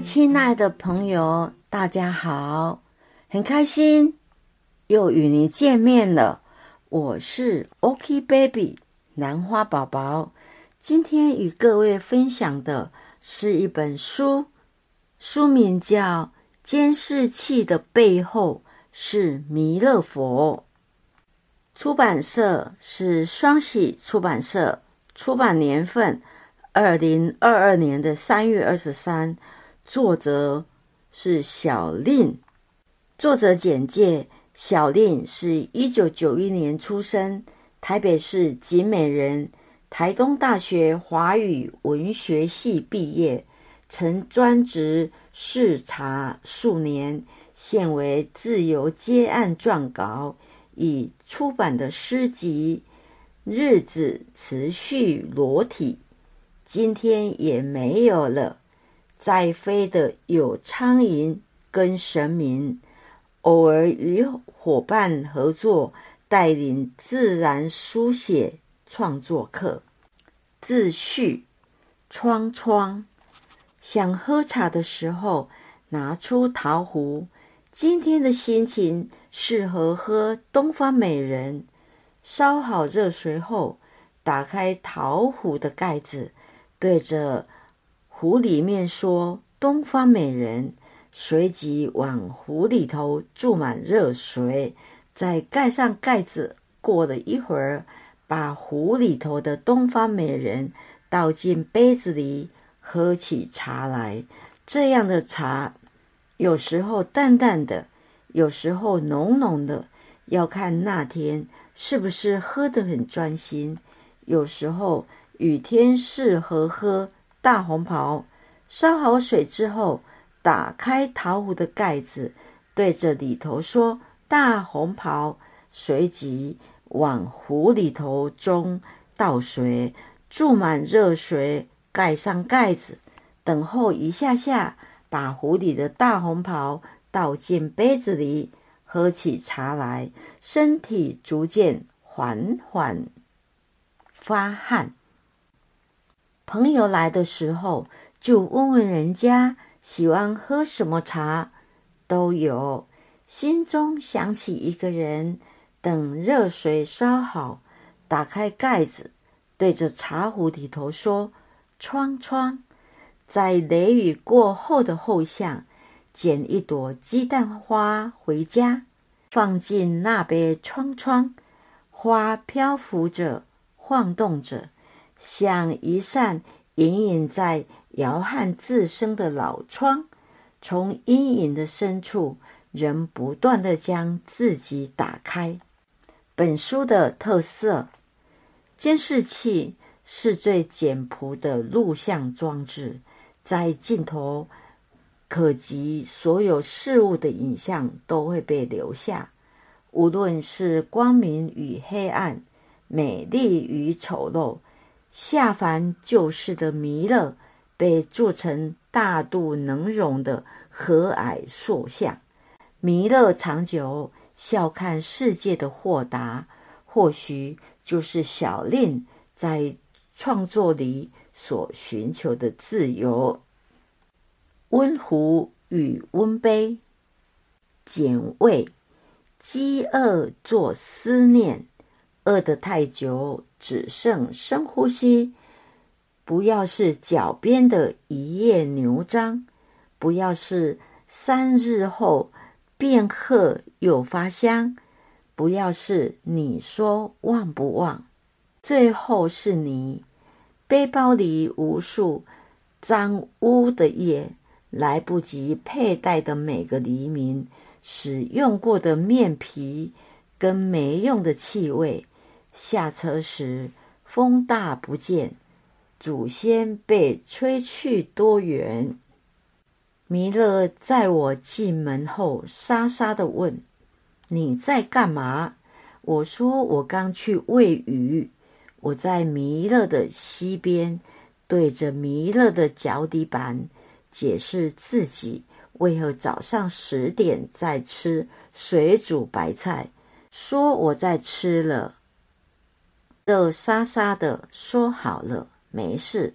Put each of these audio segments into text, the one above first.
亲爱的朋友，大家好，很开心又与您见面了。我是 OK Baby 兰花宝宝，今天与各位分享的是一本书，书名叫《监视器的背后是弥勒佛》，出版社是双喜出版社，出版年份二零二二年的三月二十三。作者是小令。作者简介：小令是一九九一年出生，台北市景美人，台东大学华语文学系毕业，曾专职视察数年，现为自由接案撰稿，已出版的诗集《日子持续裸体》，今天也没有了。在飞的有苍蝇跟神明，偶尔与伙伴合作，带领自然书写创作课。自序：窗窗，想喝茶的时候，拿出陶壶。今天的心情适合喝东方美人。烧好热水后，打开陶壶的盖子，对着。壶里面说“东方美人”，随即往壶里头注满热水，再盖上盖子。过了一会儿，把壶里头的东方美人倒进杯子里，喝起茶来。这样的茶，有时候淡淡的，有时候浓浓的，要看那天是不是喝得很专心。有时候雨天适合喝。大红袍烧好水之后，打开陶壶的盖子，对着里头说：“大红袍。”随即往壶里头中倒水，注满热水，盖上盖子，等候一下下，把壶里的大红袍倒进杯子里，喝起茶来，身体逐渐缓缓发汗。朋友来的时候，就问问人家喜欢喝什么茶，都有。心中想起一个人，等热水烧好，打开盖子，对着茶壶里头说：“窗窗，在雷雨过后的后巷，捡一朵鸡蛋花回家，放进那杯窗窗，花漂浮着，晃动着。”像一扇隐隐在摇撼自身的老窗，从阴影的深处，仍不断的将自己打开。本书的特色，监视器是最简朴的录像装置，在镜头可及所有事物的影像都会被留下，无论是光明与黑暗，美丽与丑陋。下凡救世的弥勒，被做成大度能容的和蔼塑像。弥勒长久笑看世界的豁达，或许就是小令在创作里所寻求的自由。温壶与温杯，简味，饥饿作思念。饿得太久，只剩深呼吸。不要是脚边的一叶牛樟，不要是三日后便褐又发香，不要是你说忘不忘，最后是你背包里无数脏污的夜，来不及佩戴的每个黎明，使用过的面皮跟没用的气味。下车时风大不见，祖先被吹去多远？弥勒在我进门后，沙沙的问：“你在干嘛？”我说：“我刚去喂鱼。”我在弥勒的西边，对着弥勒的脚底板解释自己为何早上十点在吃水煮白菜，说我在吃了。乐沙沙的说：“好了，没事。”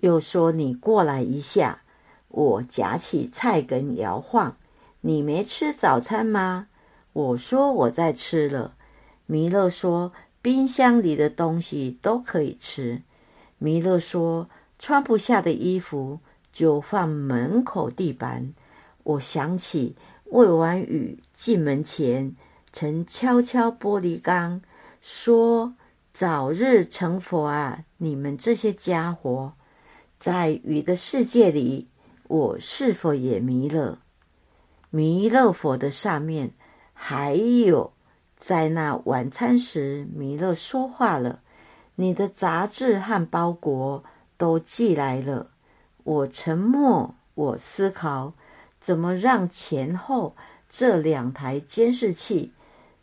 又说：“你过来一下。”我夹起菜根摇晃。你没吃早餐吗？我说我在吃了。弥勒说冰箱里的东西都可以吃。弥勒说穿不下的衣服就放门口地板。我想起喂完鱼进门前曾敲敲玻璃缸，说早日成佛啊！你们这些家伙，在鱼的世界里。我是否也迷了？弥勒佛的上面还有，在那晚餐时，弥勒说话了。你的杂志和包裹都寄来了。我沉默，我思考，怎么让前后这两台监视器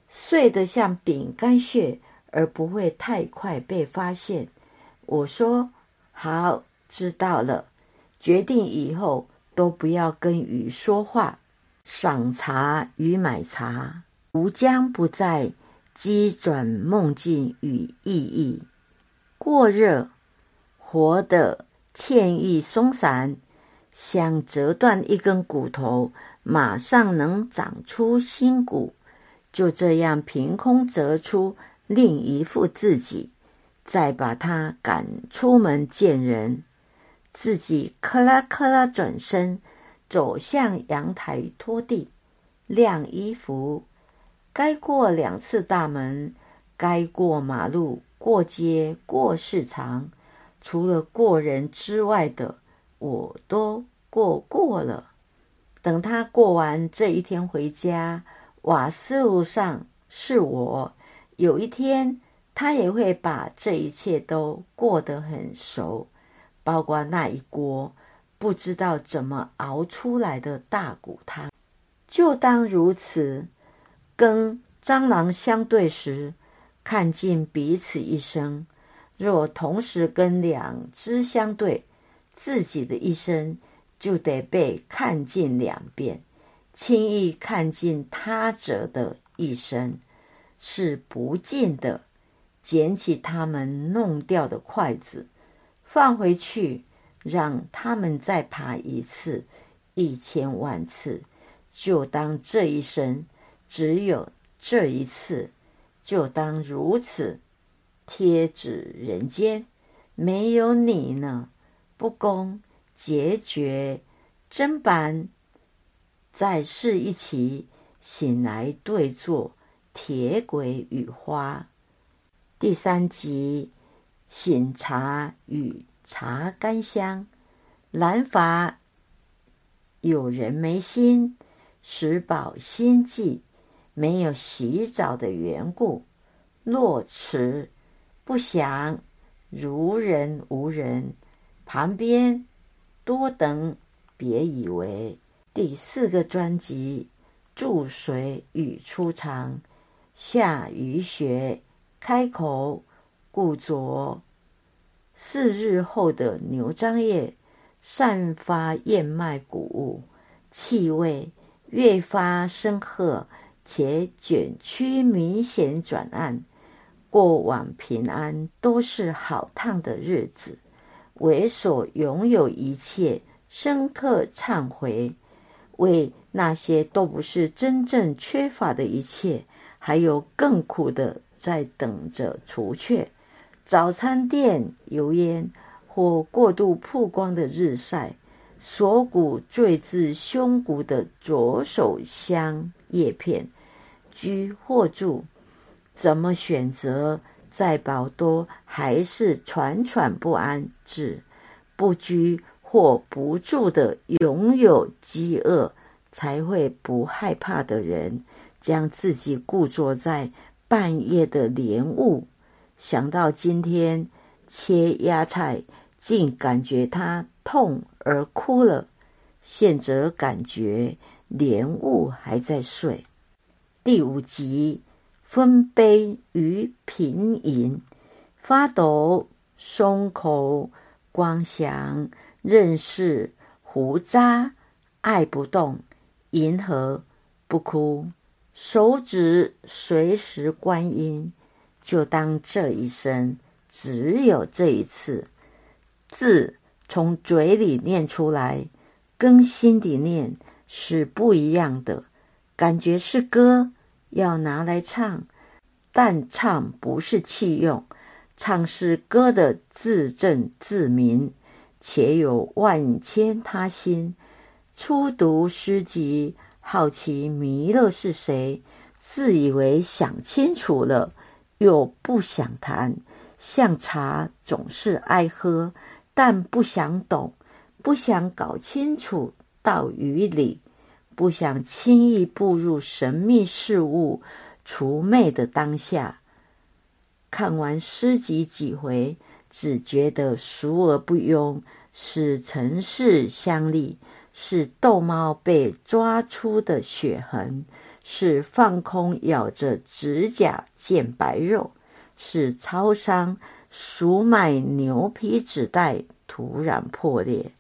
碎得像饼干屑，而不会太快被发现？我说：“好，知道了。”决定以后都不要跟鱼说话。赏茶与买茶，吾将不再机转梦境与意义。过热，活的歉意松散，想折断一根骨头，马上能长出新骨。就这样凭空折出另一副自己，再把他赶出门见人。自己克拉克拉转身，走向阳台拖地、晾衣服。该过两次大门，该过马路、过街、过市场，除了过人之外的，我都过过了。等他过完这一天回家，瓦斯炉上是我。有一天，他也会把这一切都过得很熟。包括那一锅不知道怎么熬出来的大骨汤，就当如此。跟蟑螂相对时，看尽彼此一生；若同时跟两只相对，自己的一生就得被看尽两遍。轻易看尽他者的一生是不尽的。捡起他们弄掉的筷子。放回去，让他们再爬一次，一千万次，就当这一生只有这一次，就当如此。贴纸人间，没有你呢。不公，结绝，砧板，再试一起，醒来对坐，铁轨与花。第三集。醒茶与茶干香，兰法有人没心，食饱心悸，没有洗澡的缘故。落池不想，如人无人，旁边多等，别以为。第四个专辑，注水与出场，下雨雪，开口。故作四日后的牛樟叶散发燕麦谷物，气味越发深刻，且卷曲明显转暗。过往平安都是好烫的日子，为所拥有一切深刻忏悔，为那些都不是真正缺乏的一切，还有更苦的在等着除却。早餐店油烟或过度曝光的日晒，锁骨坠至胸骨的左手香叶片，居或住，怎么选择？再饱多还是喘喘不安？至不居或不住的拥有饥饿，才会不害怕的人，将自己固坐在半夜的莲雾。想到今天切鸭菜，竟感觉它痛而哭了。现则感觉莲雾还在睡。第五集分杯与品饮，发抖松口光响，认识胡渣爱不动，银河不哭，手指随时观音。就当这一生只有这一次，字从嘴里念出来，跟心底念是不一样的。感觉是歌，要拿来唱，但唱不是器用，唱是歌的自证自明，且有万千他心。初读诗集，好奇弥勒是谁，自以为想清楚了，又不想谈。像茶总是爱喝，但不想懂，不想搞清楚道与理，不想轻易步入神秘事物除魅的当下。看完诗集几回，只觉得熟而不庸，使尘世相立，是逗猫被抓出的血痕，是放空咬着指甲见白肉。是超商熟买牛皮纸袋突然破裂。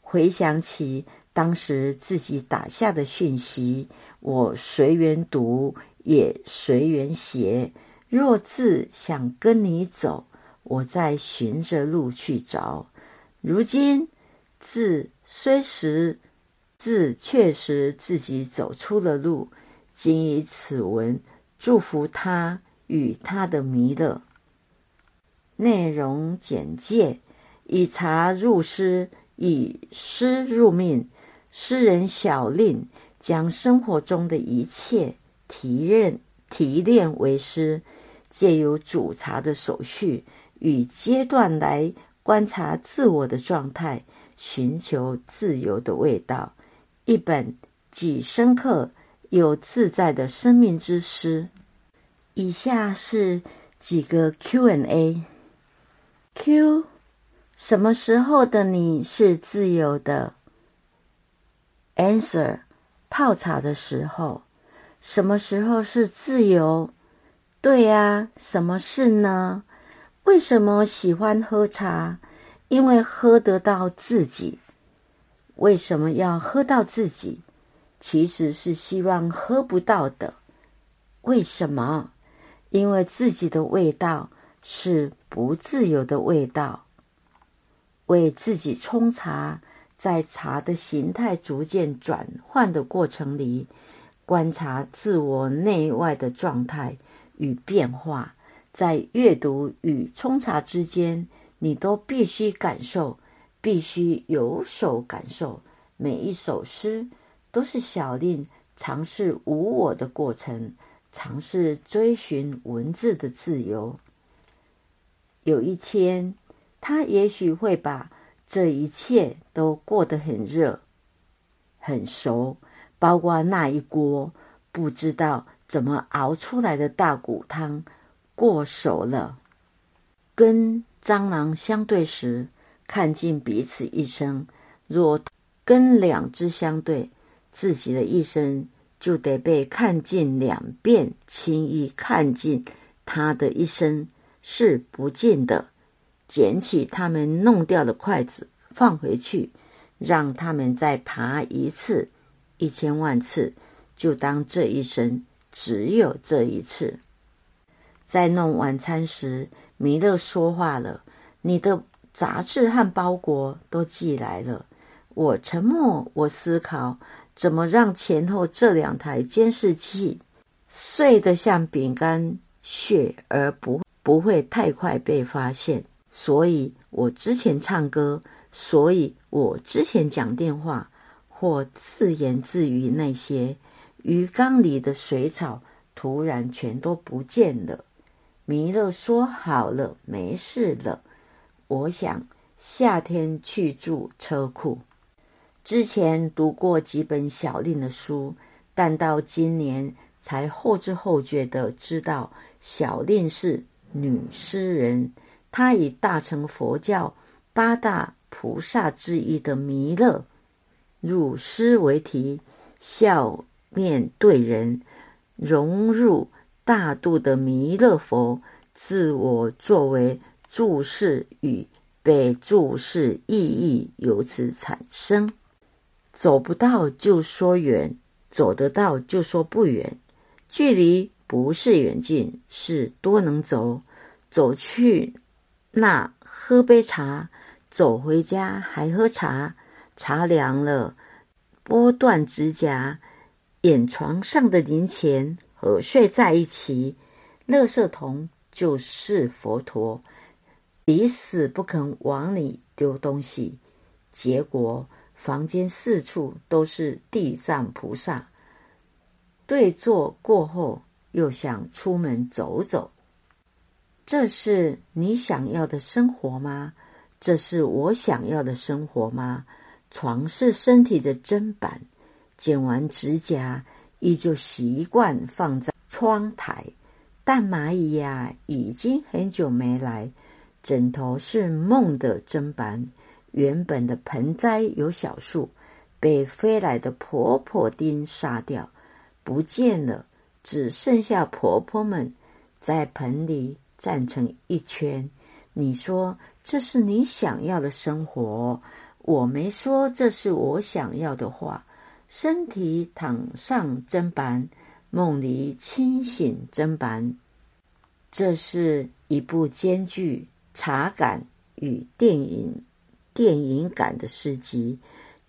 回想起当时自己打下的讯息，我随缘读，也随缘写。若字想跟你走，我再寻着路去找。如今字虽实，字确实自己走出了路。仅以此文祝福他。与他的弥勒。内容简介：以茶入诗，以诗入命。诗人小令将生活中的一切提炼提炼为诗，借由煮茶的手续与阶段来观察自我的状态，寻求自由的味道。一本既深刻又自在的生命之诗。以下是几个 Q&A。Q，什么时候的你是自由的？Answer，泡茶的时候。什么时候是自由？对呀，什么事呢？为什么喜欢喝茶？因为喝得到自己。为什么要喝到自己？其实是希望喝不到的。为什么？因为自己的味道是不自由的味道，为自己冲茶，在茶的形态逐渐转换的过程里，观察自我内外的状态与变化，在阅读与冲茶之间，你都必须感受，必须有手感受。每一首诗都是小令尝试无我的过程。尝试追寻文字的自由。有一天，他也许会把这一切都过得很热、很熟，包括那一锅不知道怎么熬出来的大骨汤过熟了。跟蟑螂相对时，看尽彼此一生；若跟两只相对，自己的一生。就得被看尽两遍，轻易看尽他的一生是不尽的。捡起他们弄掉的筷子，放回去，让他们再爬一次，一千万次，就当这一生只有这一次。在弄晚餐时，弥勒说话了：“你的杂志和包裹都寄来了。”我沉默，我思考。怎么让前后这两台监视器碎得像饼干屑，而不不会太快被发现？所以我之前唱歌，所以我之前讲电话或自言自语，那些鱼缸里的水草突然全都不见了。弥勒说：“好了，没事了。”我想夏天去住车库。之前读过几本小令的书，但到今年才后知后觉的知道，小令是女诗人。她以大乘佛教八大菩萨之一的弥勒入诗为题，笑面对人，融入大度的弥勒佛自我作为注释与被注释意义由此产生。走不到就说远，走得到就说不远。距离不是远近，是多能走。走去那喝杯茶，走回家还喝茶，茶凉了，剥断指甲，眼床上的零钱和睡在一起。乐色桶就是佛陀，抵死不肯往里丢东西，结果房间四处都是地藏菩萨。对坐过后，又想出门走走。这是你想要的生活吗？这是我想要的生活吗？床是身体的砧板，剪完指甲依旧习惯放在窗台。但蚂蚁呀，已经很久没来。枕头是梦的砧板，原本的盆栽有小树，被飞来的婆婆丁杀掉，不见了，只剩下婆婆们在盆里站成一圈。你说这是你想要的生活？我没说这是我想要的话。身体躺上砧板，梦里清醒砧板。这是一部兼具茶感与电影电影感的诗集。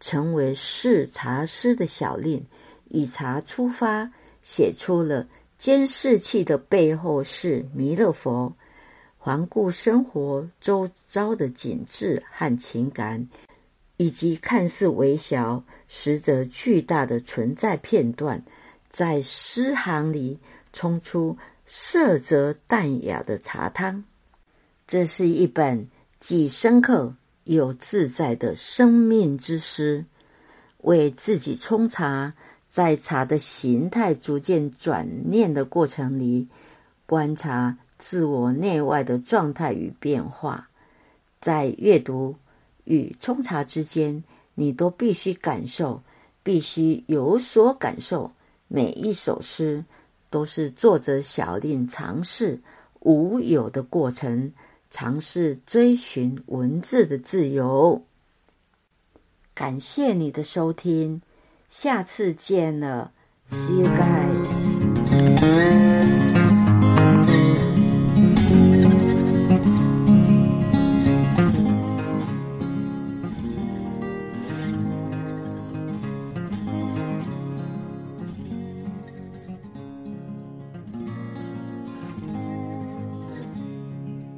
成为视茶师的小令，以茶出发，写出了监视器的背后是弥勒佛。环顾生活周遭的景致和情感，以及看似微小实则巨大的存在片段，在诗行里冲出色泽淡雅的茶汤。这是一本既深刻又自在的生命之诗。为自己冲茶，在茶的形态逐渐转念的过程里，观察。自我内外的状态与变化，在阅读与冲茶之间，你都必须感受，必须有所感受。每一首诗都是作者小令尝试无有的过程，尝试追寻文字的自由。感谢你的收听，下次见了，See you guys。